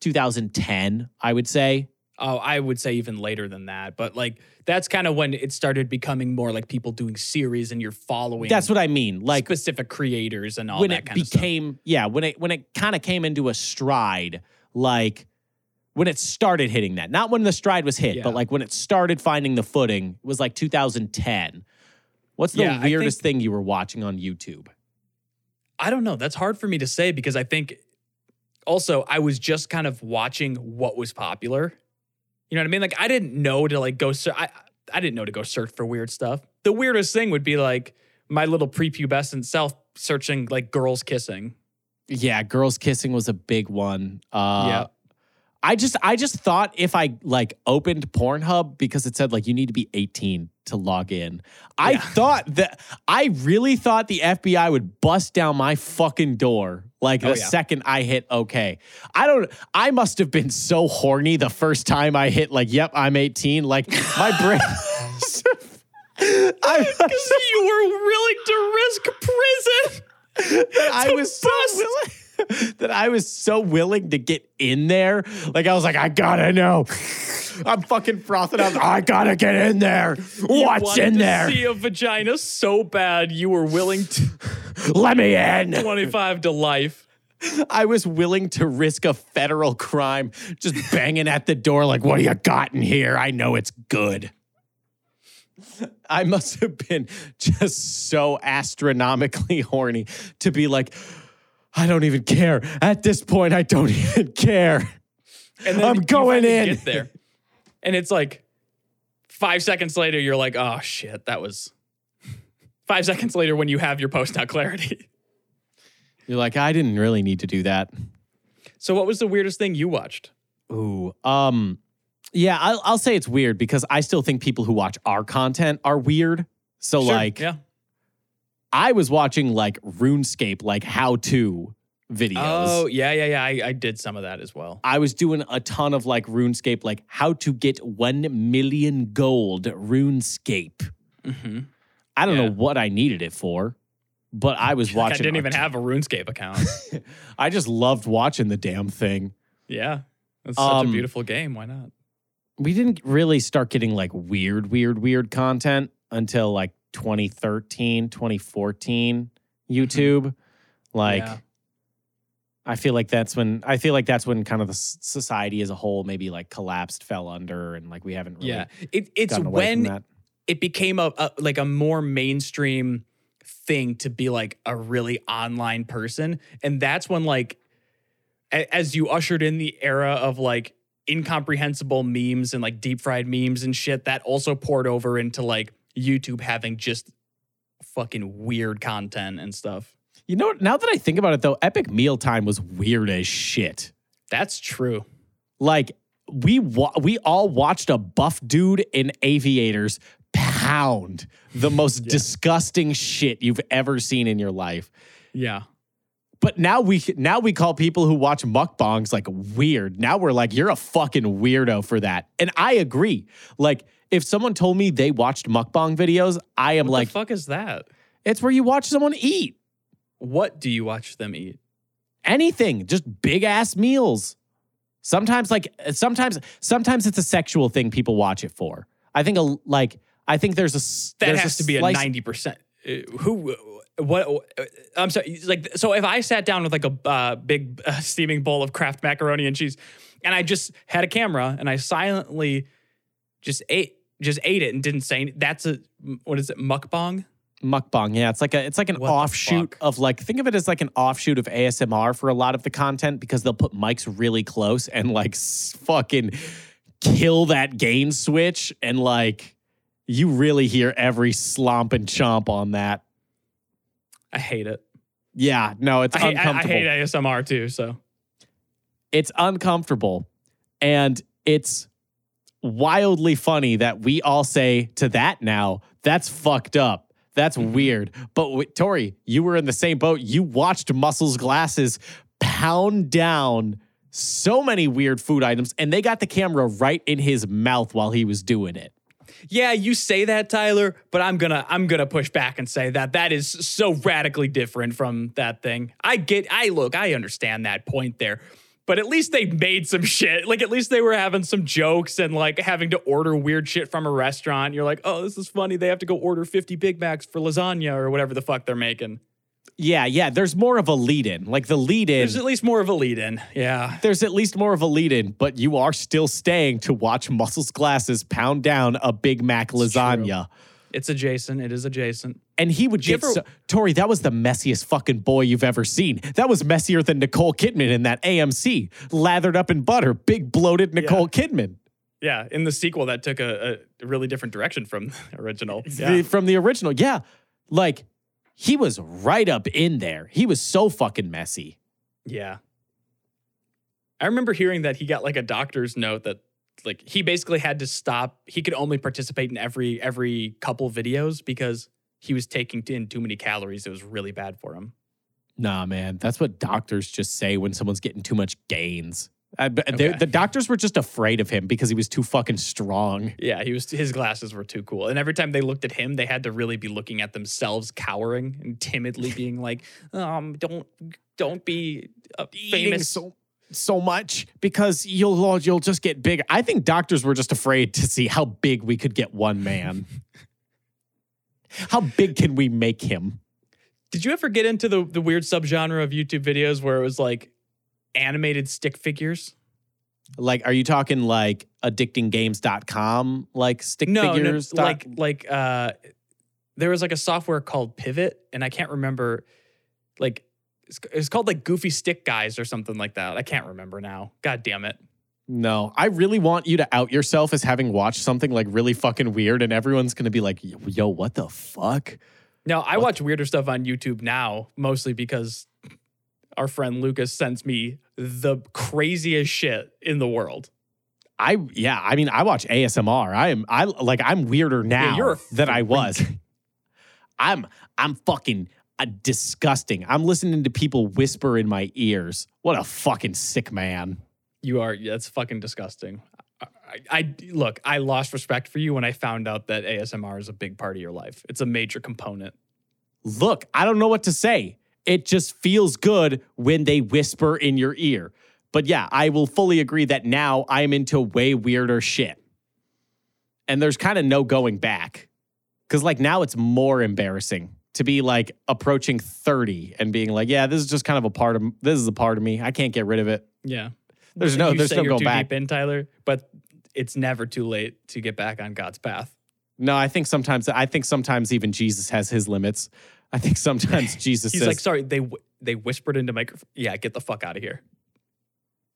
2010 i would say oh, I would say even later than that. But like that's kind of when it started becoming more like people doing series and you're following. that's what i mean like specific creators and all when that it kind of stuff. became yeah when it when it kind of came into a stride like when it started hitting that not when the stride was hit Yeah. but like when it started finding the footing it was like 2010 what's the Yeah, weirdest thing you were watching on youtube I don't know. That's hard for me to say because I think also I was just kind of watching what was popular. You know what I mean? Like I didn't know to like go ser- I I didn't know to go search for weird stuff. The weirdest thing would be like my little prepubescent self searching like girls kissing. yeah girls kissing was a big one uh Yeah. I just I just thought if I like opened Pornhub because it said like you need to be 18 to log in. I Yeah. thought that I really thought the FBI would bust down my fucking door like oh, the Oh, yeah. second I hit okay. I don't I must have been so horny the first time I hit like yep, I'm 18 like my brain I Because you were willing to risk prison. I was so willing that I was so willing to get in there. Like I was like, I gotta know. I'm fucking frothing out. I gotta get in there. What's in there? See a vagina so bad you were willing to Let me in. 25 to life. I was willing to risk a federal crime, just banging at the door, like, what do you got in here? I know it's good. I must have been just so astronomically horny to be like, I don't even care. At this point, I don't even care. And then I'm going in. Get there, and it's like five seconds later, you're like, "Oh shit, that was." Five seconds later, when you have your post out clarity. You're like, I didn't really need to do that. So, what was the weirdest thing you watched? Ooh, um, yeah, I'll, I'll say it's weird because I still think people who watch our content are weird. So, Sure, like, yeah. I was watching like RuneScape, like how to videos. Oh, yeah, yeah, yeah. I, I did some of that as well. I was doing a ton of like RuneScape, like how to get 1 million gold RuneScape. Mm-hmm. I don't Yeah. know what I needed it for, but I was watching. I didn't even ton- have a RuneScape account. I just loved watching the damn thing. yeah. It's such a Um, beautiful game. Why not? We didn't really start getting like weird, weird, weird content until like 2013, 2014 mm-hmm. YouTube. Like, Yeah. I feel like that's when I feel like that's when kind of the society as a whole maybe like collapsed, fell under, and like we haven't really Yeah. It, it's gotten away from when it became a, a like a more mainstream thing to be like a really online person and that's when like a- as you ushered in the era of like incomprehensible memes and like deep fried memes and shit that also poured over into like YouTube having just fucking weird content and stuff. You know, now that I think about it though, Epic Meal Time was weird as shit. That's true. Like we wa- we all watched a buff dude in aviators pound the most Yeah. disgusting shit you've ever seen in your life. Yeah. But now we now we call people who watch mukbangs like weird. Now we're like you're a fucking weirdo for that. And I agree. Like if someone told me they watched mukbang videos, I am What like the fuck is that? it's where you watch someone eat. What do you watch them eat? anything, just big ass meals. Sometimes like sometimes sometimes it's a sexual thing people watch it for. I think a like I think there's a That there's has to be a ninety percent. Who? What? uh, I'm sorry. Like, so if I sat down with like a uh, big uh, steaming bowl of Kraft macaroni and cheese, and I just had a camera and I silently just ate, just ate it and didn't say. any- That's a what is it? Mukbang. mukbang. Yeah, it's like a it's like an What offshoot of like think of it as like an offshoot of ASMR for a lot of the content because they'll put mics really close and like s- fucking kill that gain switch and like you really hear every slomp and chomp on that. I hate it. Yeah, no, it's I hate, I, I uncomfortable. hate ASMR too. So it's uncomfortable and it's wildly funny that we all say to that now that's fucked up. That's Mhm. weird. But tori you were in the same boat. You watched muscles glasses pound down so many weird food items and they got the camera right in his mouth while he was doing it. Yeah, you say that, Tyler, but I'm gonna I'm gonna push back and say that that is so radically different from that thing. I get, I look, I understand that point there, but at least they made some shit. Like at least they were having some jokes and like having to order weird shit from a restaurant. You're like, oh, this is funny. They have to go order 50 Big Macs for lasagna or whatever the fuck they're making. yeah yeah there's more of a lead in like the lead in There's at least more of a lead in. Yeah. there's at least more of a lead in, but you are still staying to watch Muscles Glasses pound down a Big Mac lasagna. It's adjacent. It is adjacent. And he would get ever- so, Tori, that was the messiest fucking boy you've ever seen. That was messier than Nicole Kidman in that AMC, lathered up in butter, big bloated Nicole Kidman Yeah. In the sequel, that took a, a really different direction from the original. The- from the original. Yeah. Like he was right up in there. He was so fucking messy. Yeah. I remember hearing that he got like a doctor's note that like he basically had to stop. He could only participate in every every couple videos because he was taking in too many calories. It was really bad for him. Nah, man. That's what doctors just say when someone's getting too much gains. I, Okay. the doctors were just afraid of him because he was too fucking strong. Yeah, he was his glasses were too cool. And every time they looked at him, they had to really be looking at themselves cowering and timidly being like, "Um, don't don't be famous." so so much because you'll you'll just get big. I think doctors were just afraid to see how big we could get one man. how big can we make him? Did you ever get into the the weird subgenre of YouTube videos where it was like animated stick figures? Like, are you talking like addictinggames.com, like stick No, no, figures? dot- like like uh, there was like a software called Pivot, and I can't remember, like it's, it's called like Goofy Stick Guys or something like that. I can't remember now. God damn it. no, I really want you to out yourself as having watched something like really fucking weird, and everyone's gonna be like, yo, what the fuck? No, I watch weirder stuff on YouTube now, mostly because our friend Lucas sends me the craziest shit in the world. I yeah, I mean, I watch ASMR. I am I like I'm weirder now a than I was. I'm I'm fucking disgusting. I'm listening to people whisper in my ears. What a fucking sick man. You are Yeah, that's fucking disgusting. I, I, I look, I lost respect for you when I found out that ASMR is a big part of your life. It's a major component. Look, I don't know what to say. It just feels good when they whisper in your ear. But yeah, I will fully agree that now I'm into way weirder shit. And there's kind of no going back. Cause like now it's more embarrassing to be like approaching 30 and being like, yeah, this is just kind of a part of this is a part of me. I can't get rid of it. Yeah. There's no You there's no going too back. deep in, Tyler, but it's never too late to get back on God's path. No, I think sometimes I think sometimes even Jesus has his limits. I think sometimes Jesus He's says, like, sorry, they they whispered into microphone. Yeah, get the fuck out of here.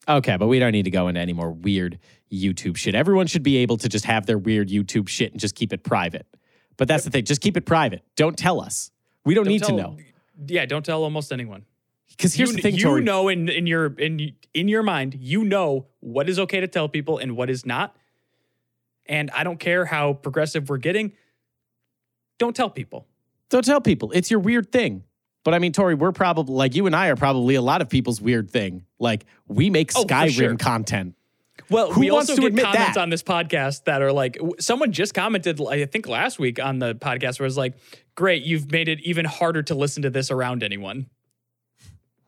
Okay, but we don't need to go into any more weird YouTube shit. Everyone should be able to just have their weird YouTube shit and just keep it private. But that's the thing, just keep it private. Don't tell us. We don't, Don't need tell- to know. Yeah, don't tell almost anyone. Because here's you, the thing, you Tori. know in in your in in your mind, you know what is okay to tell people and what is not. And I don't care how progressive we're getting. Don't tell people. Don't tell people. It's your weird thing. But I mean, Tori, we're probably like you and I are probably a lot of people's weird thing. Like we make Oh, Skyrim sure. content. Well, Who we also to get comments that? on this podcast that are like, someone just commented, I think last week on the podcast, where it was like, "Great, you've made it even harder to listen to this around anyone."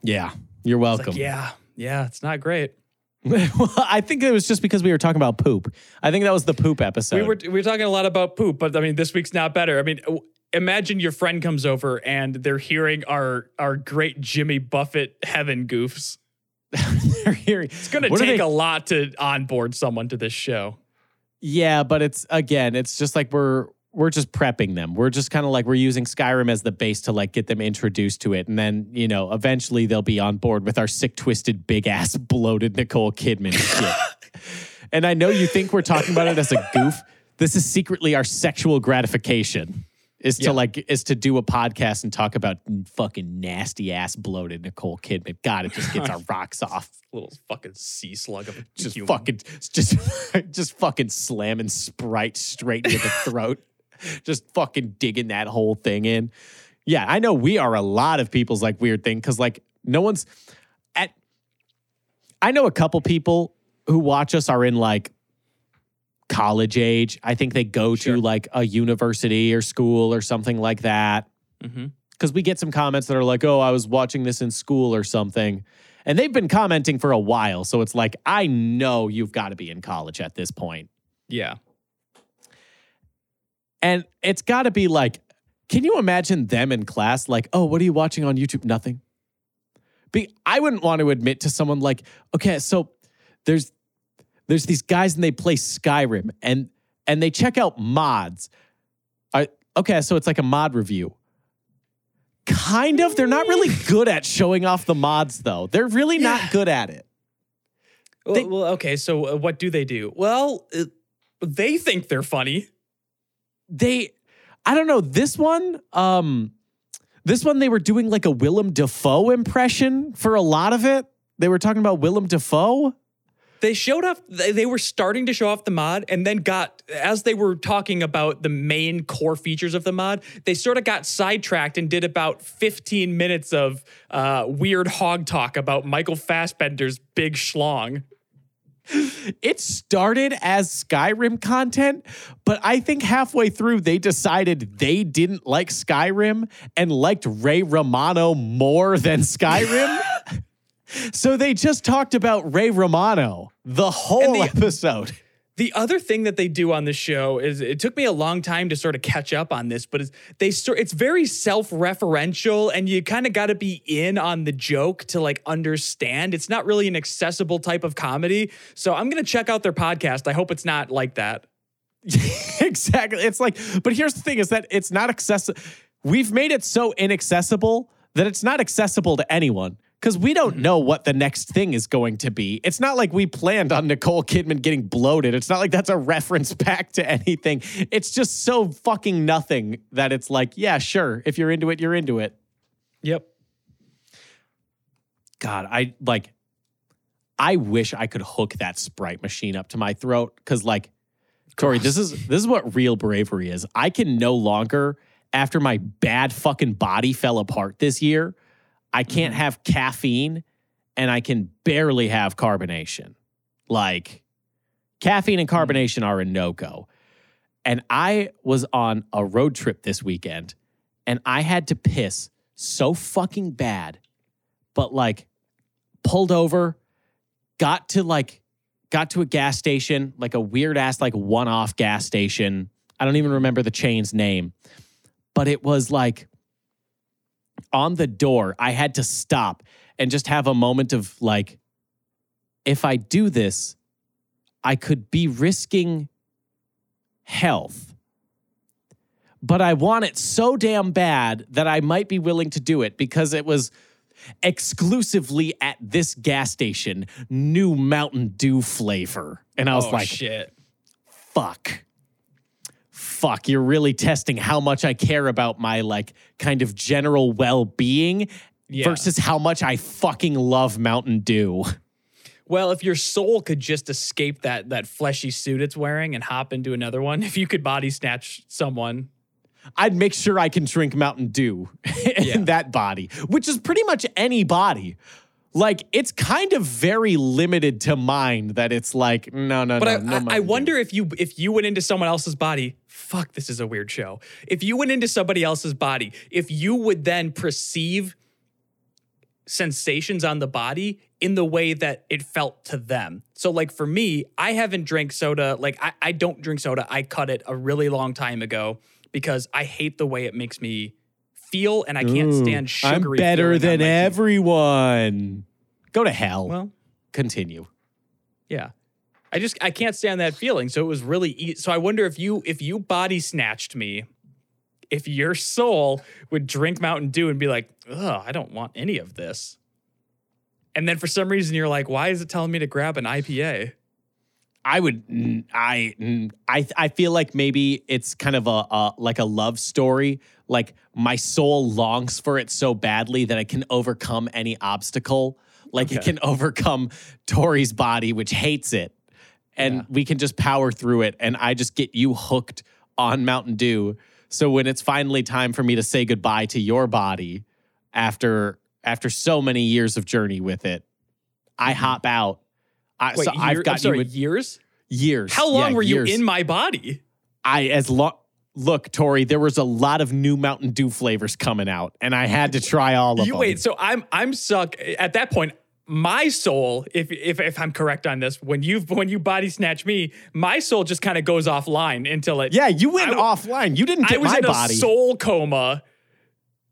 Yeah, you're welcome. like, yeah, yeah, it's not great. well, I think it was just because we were talking about poop. I think that was the poop episode. We were we were talking a lot about poop, but I mean, this week's not better. I mean, imagine your friend comes over and they're hearing our our great Jimmy Buffett heaven goofs. They're hearing. It's gonna take they- a lot to onboard someone to this show. Yeah, but it's again, it's just like we're we're just prepping them. We're just kind of like we're using Skyrim as the base to like get them introduced to it, and then you know eventually they'll be on board with our sick, twisted, big ass, bloated Nicole Kidman shit. and I know you think we're talking about it as a goof. This is secretly our sexual gratification. Is Yeah. to like is to do a podcast and talk about fucking nasty ass bloated Nicole Kidman. God, it just gets our rocks off Little fucking sea slug of a just human. fucking just just fucking slamming sprite straight into the throat just fucking digging that whole thing in yeah i know we are a lot of people's like weird thing because like no one's at i know a couple people who watch us are in like college age i think they go Sure. to like a university or school or something like that mm-hmm. because we get some comments that are like, oh, I was watching this in school or something. And they've been commenting for a while. So it's like, I know you've got to be in college at this point. Yeah. And it's got to be like, can you imagine them in class? Like, oh, what are you watching on YouTube? Nothing. Be, I wouldn't want to admit to someone like, okay, so there's there's these guys and they play Skyrim and and they check out mods. I, okay, so it's like a mod review. Kind of. They're not really good at showing off the mods though. They're really not Yeah. good at it. Well, They- well, okay. So uh, what do they do? Well, uh, they think they're funny. they I don't know this one um this one they were doing like a Willem Dafoe impression for a lot of it. They were talking about Willem Dafoe. They showed off. They were starting to show off the mod, and then got as they were talking about the main core features of the mod. They sort of got sidetracked and did about 15 minutes of uh, weird hog talk about Michael Fassbender's big schlong. It started as Skyrim content, but I think halfway through they decided they didn't like Skyrim and liked Ray Romano more than Skyrim. so they just talked about Ray Romano the whole the- episode. The other thing that they do on the show is it took me a long time to sort of catch up on this, but it's, they sort it's very self-referential and you kind of got to be in on the joke to like understand. It's not really an accessible type of comedy. So I'm going to check out their podcast. I hope it's not like that. exactly. It's like, but here's the thing is that it's not accessible. We've made it so inaccessible that it's not accessible to anyone because we don't mm-hmm. know what the next thing is going to be. It's not like we planned on Nicole Kidman getting bloated. It's not like that's a reference back to anything. It's just so fucking nothing that it's like, yeah, sure. If you're into it, you're into it. Yep. God, I like, I wish I could hook that Sprite machine up to my throat because, like, Corey, this is this is what real bravery is. I can no longer, after my bad fucking body fell apart this year, I can't Mm-hmm. have caffeine and I can barely have carbonation. Like caffeine and Mm-hmm. carbonation are a no-go. And I was on a road trip this weekend and I had to piss so fucking bad, but like pulled over, got to like got to a gas station, like a weird ass like one-off gas station. I don't even remember the chain's name, but it was like on the door, I had to stop and just have a moment of like, if I do this, I could be risking health. But I want it so damn bad that I might be willing to do it because it was exclusively at this gas station, new Mountain Dew flavor. And I was oh like, shit. fuck. Fuck, you're really testing how much I care about my like kind of general well-being Yeah. versus how much I fucking love Mountain Dew. Well, if your soul could just escape that that fleshy suit it's wearing and hop into another one, if you could body snatch someone, I'd make sure I can drink Mountain Dew in Yeah. that body, which is pretty much any body. Like it's kind of very limited to mine that it's like no no But no I, no. I, I wonder if you if you went into someone else's body. Fuck, this is a weird show. If you went into somebody else's body, if you would then perceive sensations on the body in the way that it felt to them. So, like for me, I haven't drank soda. Like I, I don't drink soda. I cut it a really long time ago because I hate the way it makes me feel, and I can't Ooh, stand sugary. I'm better than everyone. Go to hell. Well, Continue. Yeah. I just I can't stand that feeling. So it was really e- so I wonder if you if you body snatched me, if your soul would drink Mountain Dew and be like, "Ugh, I don't want any of this." And then for some reason you're like, "Why is it telling me to grab an IPA?" I would I I I feel like maybe it's kind of a, a like a love story. Like my soul longs for it so badly that it can overcome any obstacle. Like it can overcome Tori's body, which hates it, and Yeah. we can just power through it. And I just get you hooked on Mountain Dew. So when it's finally time for me to say goodbye to your body after after so many years of journey with it, I mm-hmm. hop out. I. Wait, so year- I've got sorry, with years? years. How long Yeah, were you in my body? I as long. Look, Tori, there was a lot of new Mountain Dew flavors coming out, and I had to try all of You them. wait, so I'm I'm suck at that point. My soul, if if if I'm correct on this, when you when you body snatch me, my soul just kind of goes offline until it yeah, you went I offline. You didn't I get was my in body. a soul coma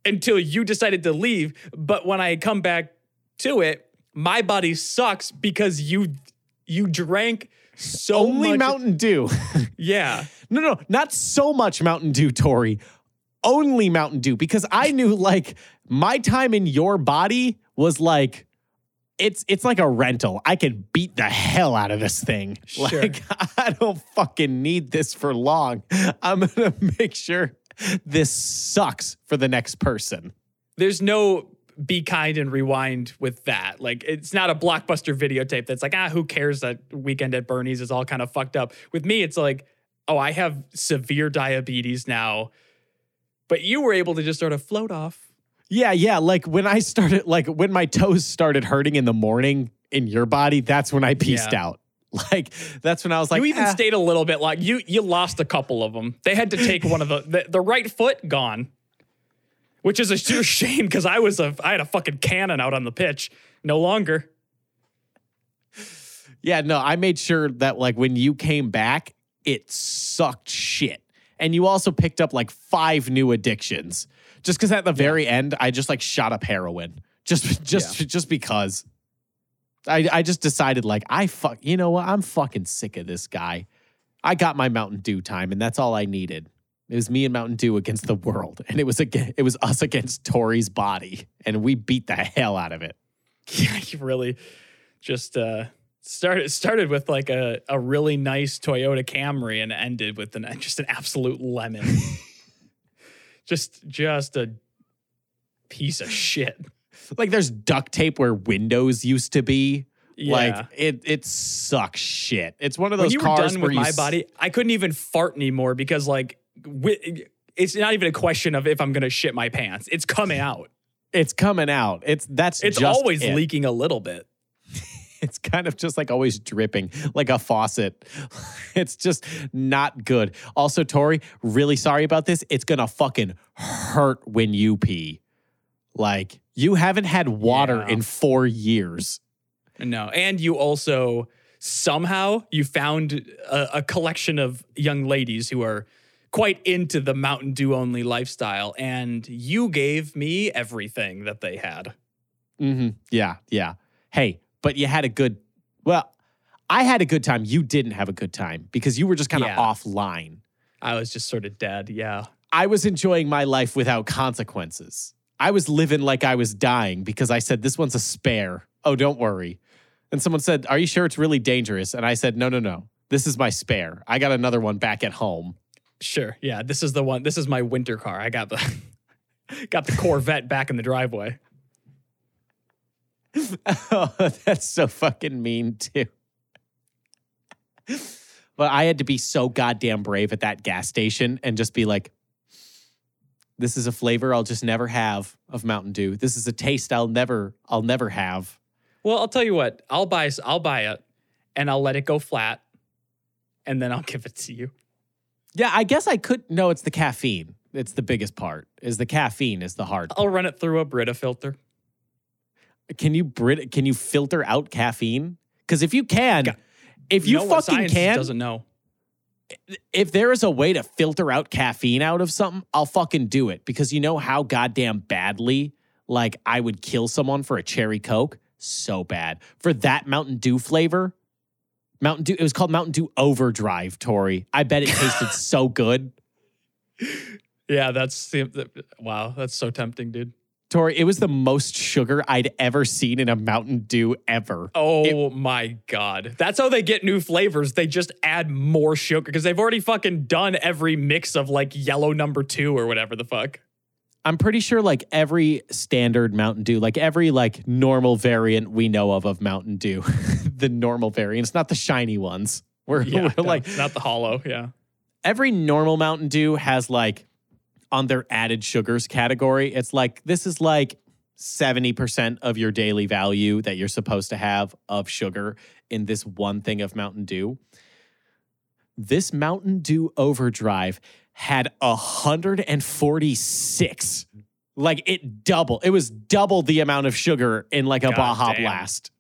until you decided to leave. But when I come back to it, my body sucks because you you drank so Only much. Mountain Dew. yeah. no, no, not so much Mountain Dew, Tori. Only Mountain Dew because I knew like my time in your body was like it's it's like a rental. I can beat the hell out of this thing. Sure. Like I don't fucking need this for long. I'm gonna make sure this sucks for the next person. There's no be kind and rewind with that. Like it's not a blockbuster videotape that's like, ah, who cares that weekend at Bernie's is all kind of fucked up. With me, it's like, oh, I have severe diabetes now. But you were able to just sort of float off. Yeah, yeah. Like when I started, like when my toes started hurting in the morning in your body, that's when I pieced Yeah. out. Like that's when I was like, you even "Ah." stayed a little bit like you you lost a couple of them. They had to take one of the the, the right foot gone, which is a sheer shame because I was a I had a fucking cannon out on the pitch. No longer. Yeah, no, I made sure that like when you came back, it sucked shit. And you also picked up like five new addictions. Just because at the very end, I just like shot up heroin. Just just just because. I I just decided like I fuck you know what? I'm fucking sick of this guy. I got my Mountain Dew time, and that's all I needed. It was me and Mountain Dew against the world. And it was again it was us against Tori's body. And we beat the hell out of it. Yeah, you really just uh started started with like a, a really nice Toyota Camry and ended with an just an absolute lemon. just just a piece of shit. Like there's duct tape where windows used to be. Yeah. Like it it sucks shit. It's one of when those you were cars done where with you my s- body, I couldn't even fart anymore because like it's not even a question of if I'm gonna shit my pants. It's coming out. It's coming out. It's that's It's always it. leaking a little bit. It's kind of just like always dripping like a faucet. It's just not good. Also, Tori, really sorry about this. It's gonna fucking hurt when you pee. Like you haven't had water Yeah. in four years. No, and you also somehow you found a, a collection of young ladies who are quite into the Mountain Dew only lifestyle, and you gave me everything that they had. hmm Yeah, yeah. Hey, but you had a good. Well, I had a good time. You didn't have a good time because you were just kind of Yeah. offline. I was just sort of dead. Yeah. I was enjoying my life without consequences. I was living like I was dying because I said, This one's a spare. Oh, don't worry. And someone said, Are you sure it's really dangerous? And I said, No, no, no. This is my spare. I got another one back at home. Sure. Yeah. This is the one. This is my winter car. I got the got the Corvette back in the driveway. oh, that's so fucking mean, too. But I had to be so goddamn brave at that gas station and just be like, this is a flavor I'll just never have of Mountain Dew. This is a taste I'll never, I'll never have. Well, I'll tell you what. I'll buy. I'll buy it, and I'll let it go flat, and then I'll give it to you. Yeah, I guess I could. No, it's the caffeine. It's the biggest part. Is the caffeine is the hard. I'll run it through a Brita filter. Can you Brit? Can you filter out caffeine? Because if you can, if you what fucking can, doesn't know. if there is a way to filter out caffeine out of something, I'll fucking do it. Because you know how goddamn badly, like I would kill someone for a cherry coke, so bad for that Mountain Dew flavor. Mountain Dew. It was called Mountain Dew Overdrive, Tori. I bet it tasted so good. Yeah, that's wow. That's so tempting, dude. Tori, it was the most sugar I'd ever seen in a Mountain Dew ever. Oh my god, that's how they get new flavors. They just add more sugar because they've already fucking done every mix of like yellow number two or whatever the fuck. I'm pretty sure like every standard Mountain Dew, like every like normal variant we know of of Mountain Dew, the normal variants, not the shiny ones. We're, Yeah, we're no, like not the hollow. Yeah, every normal Mountain Dew has like on their added sugars category, it's like this is like 70% of your daily value that you're supposed to have of sugar in this one thing of Mountain Dew. This Mountain Dew Overdrive had 146. Like it double. It was double the amount of sugar in like a God Baja damn. Blast.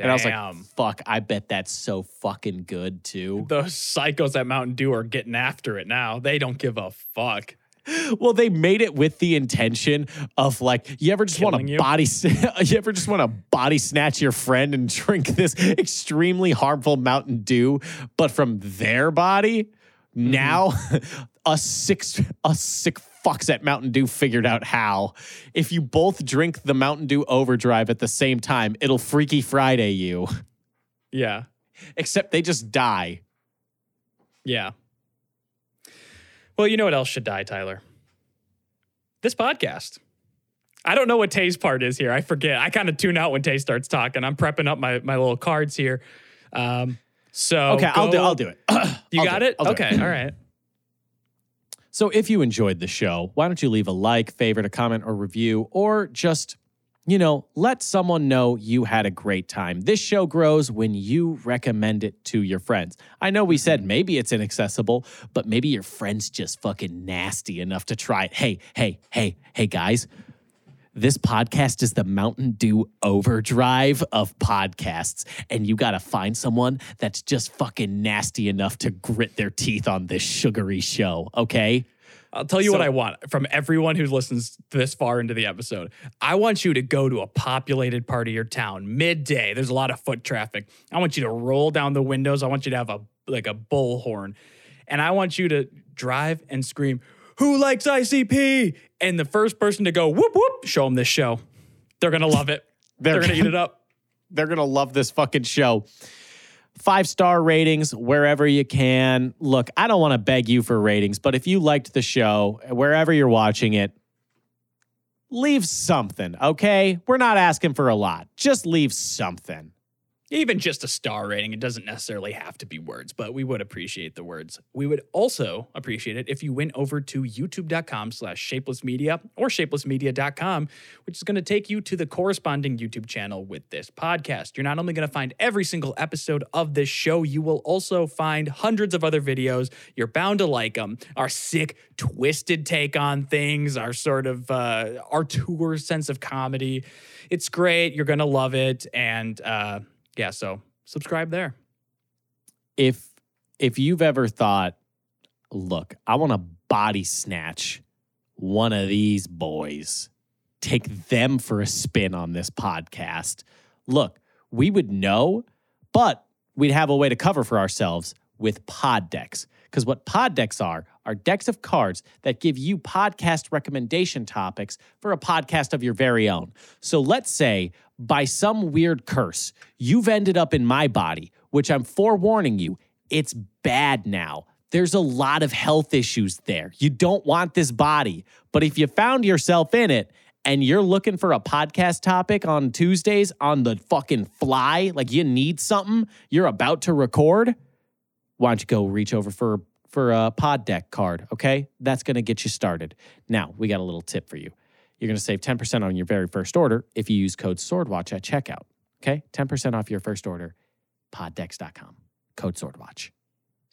And I was like, fuck, I bet that's so fucking good too. those psychos at Mountain Dew are getting after it now. They don't give a fuck. Well, they made it with the intention of like, you ever just want to body, you ever just want to body snatch your friend and drink this extremely harmful Mountain Dew, but from their body? Mm-hmm. Now, us six, us sick fucks at Mountain Dew figured out how. If you both drink the Mountain Dew Overdrive at the same time, it'll Freaky Friday you. Yeah, Except they just die. yeah. Well, you know what else should die, Tyler? This podcast. I don't know what Tay's part is here. I forget. I kind of tune out when Tay starts talking. I'm prepping up my my little cards here. Um, so Okay, I'll do. I'll do it. You I'll got it? Do Okay, all right. So if you enjoyed the show, why don't you leave a like, favorite, a comment, or review, or just, you know, let someone know you had a great time. This show grows when you recommend it to your friends. I know we said mm-hmm. maybe it's inaccessible, but maybe your friend's just fucking nasty enough to try it. Hey, hey, hey, hey, guys. This podcast is the Mountain Dew overdrive of podcasts. And you got to find someone that's just fucking nasty enough to grit their teeth on this sugary show, okay? I'll tell you So- what I want from everyone who listens this far into the episode. I want you to go to a populated part of your town midday. There's a lot of foot traffic. I want you to roll down the windows. I want you to have a like a bullhorn, and I want you to drive and scream, "Who likes ICP?" And the first person to go whoop whoop, show them this show. They're gonna love it. They're, They're gonna eat it up. they're gonna love this fucking show. Five star ratings wherever you can. Look, I don't want to beg you for ratings, but if you liked the show, wherever you're watching it, leave something, okay? We're not asking for a lot. Just leave something. Even just a star rating. It doesn't necessarily have to be words, but we would appreciate the words. We would also appreciate it if you went over to youtube.com slash shapeless media or shapelessmedia.com, which is going to take you to the corresponding YouTube channel with this podcast. You're not only going to find every single episode of this show, you will also find hundreds of other videos. You're bound to like them. Our sick, twisted take on things, our sort of, uh, our tour sense of comedy. It's great. You're going to love it. And, uh, yeah, so subscribe there. If if you've ever thought, look, I want to body snatch one of these boys, take them for a spin on this podcast. Look, we would know, but we'd have a way to cover for ourselves with pod decks. Because what pod decks are, are decks of cards that give you podcast recommendation topics for a podcast of your very own. So let's say by some weird curse, you've ended up in my body, which I'm forewarning you, it's bad now. There's a lot of health issues there. You don't want this body. But if you found yourself in it and you're looking for a podcast topic on Tuesdays on the fucking fly, like you need something, you're about to record, why don't you go reach over for for a pod deck card, okay? That's going to get you started. Now, we got a little tip for you. You're going to save 10% on your very first order if you use code SWORDWATCH at checkout, okay? 10% off your first order, poddex.com. Code SWORDWATCH.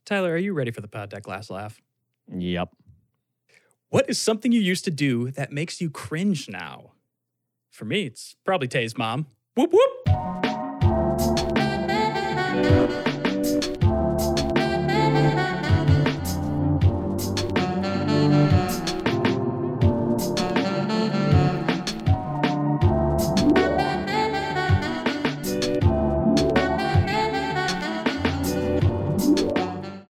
Tyler, are you ready for the pod deck last laugh? Yep. What is something you used to do that makes you cringe now? For me, it's probably Tay's mom. Whoop whoop.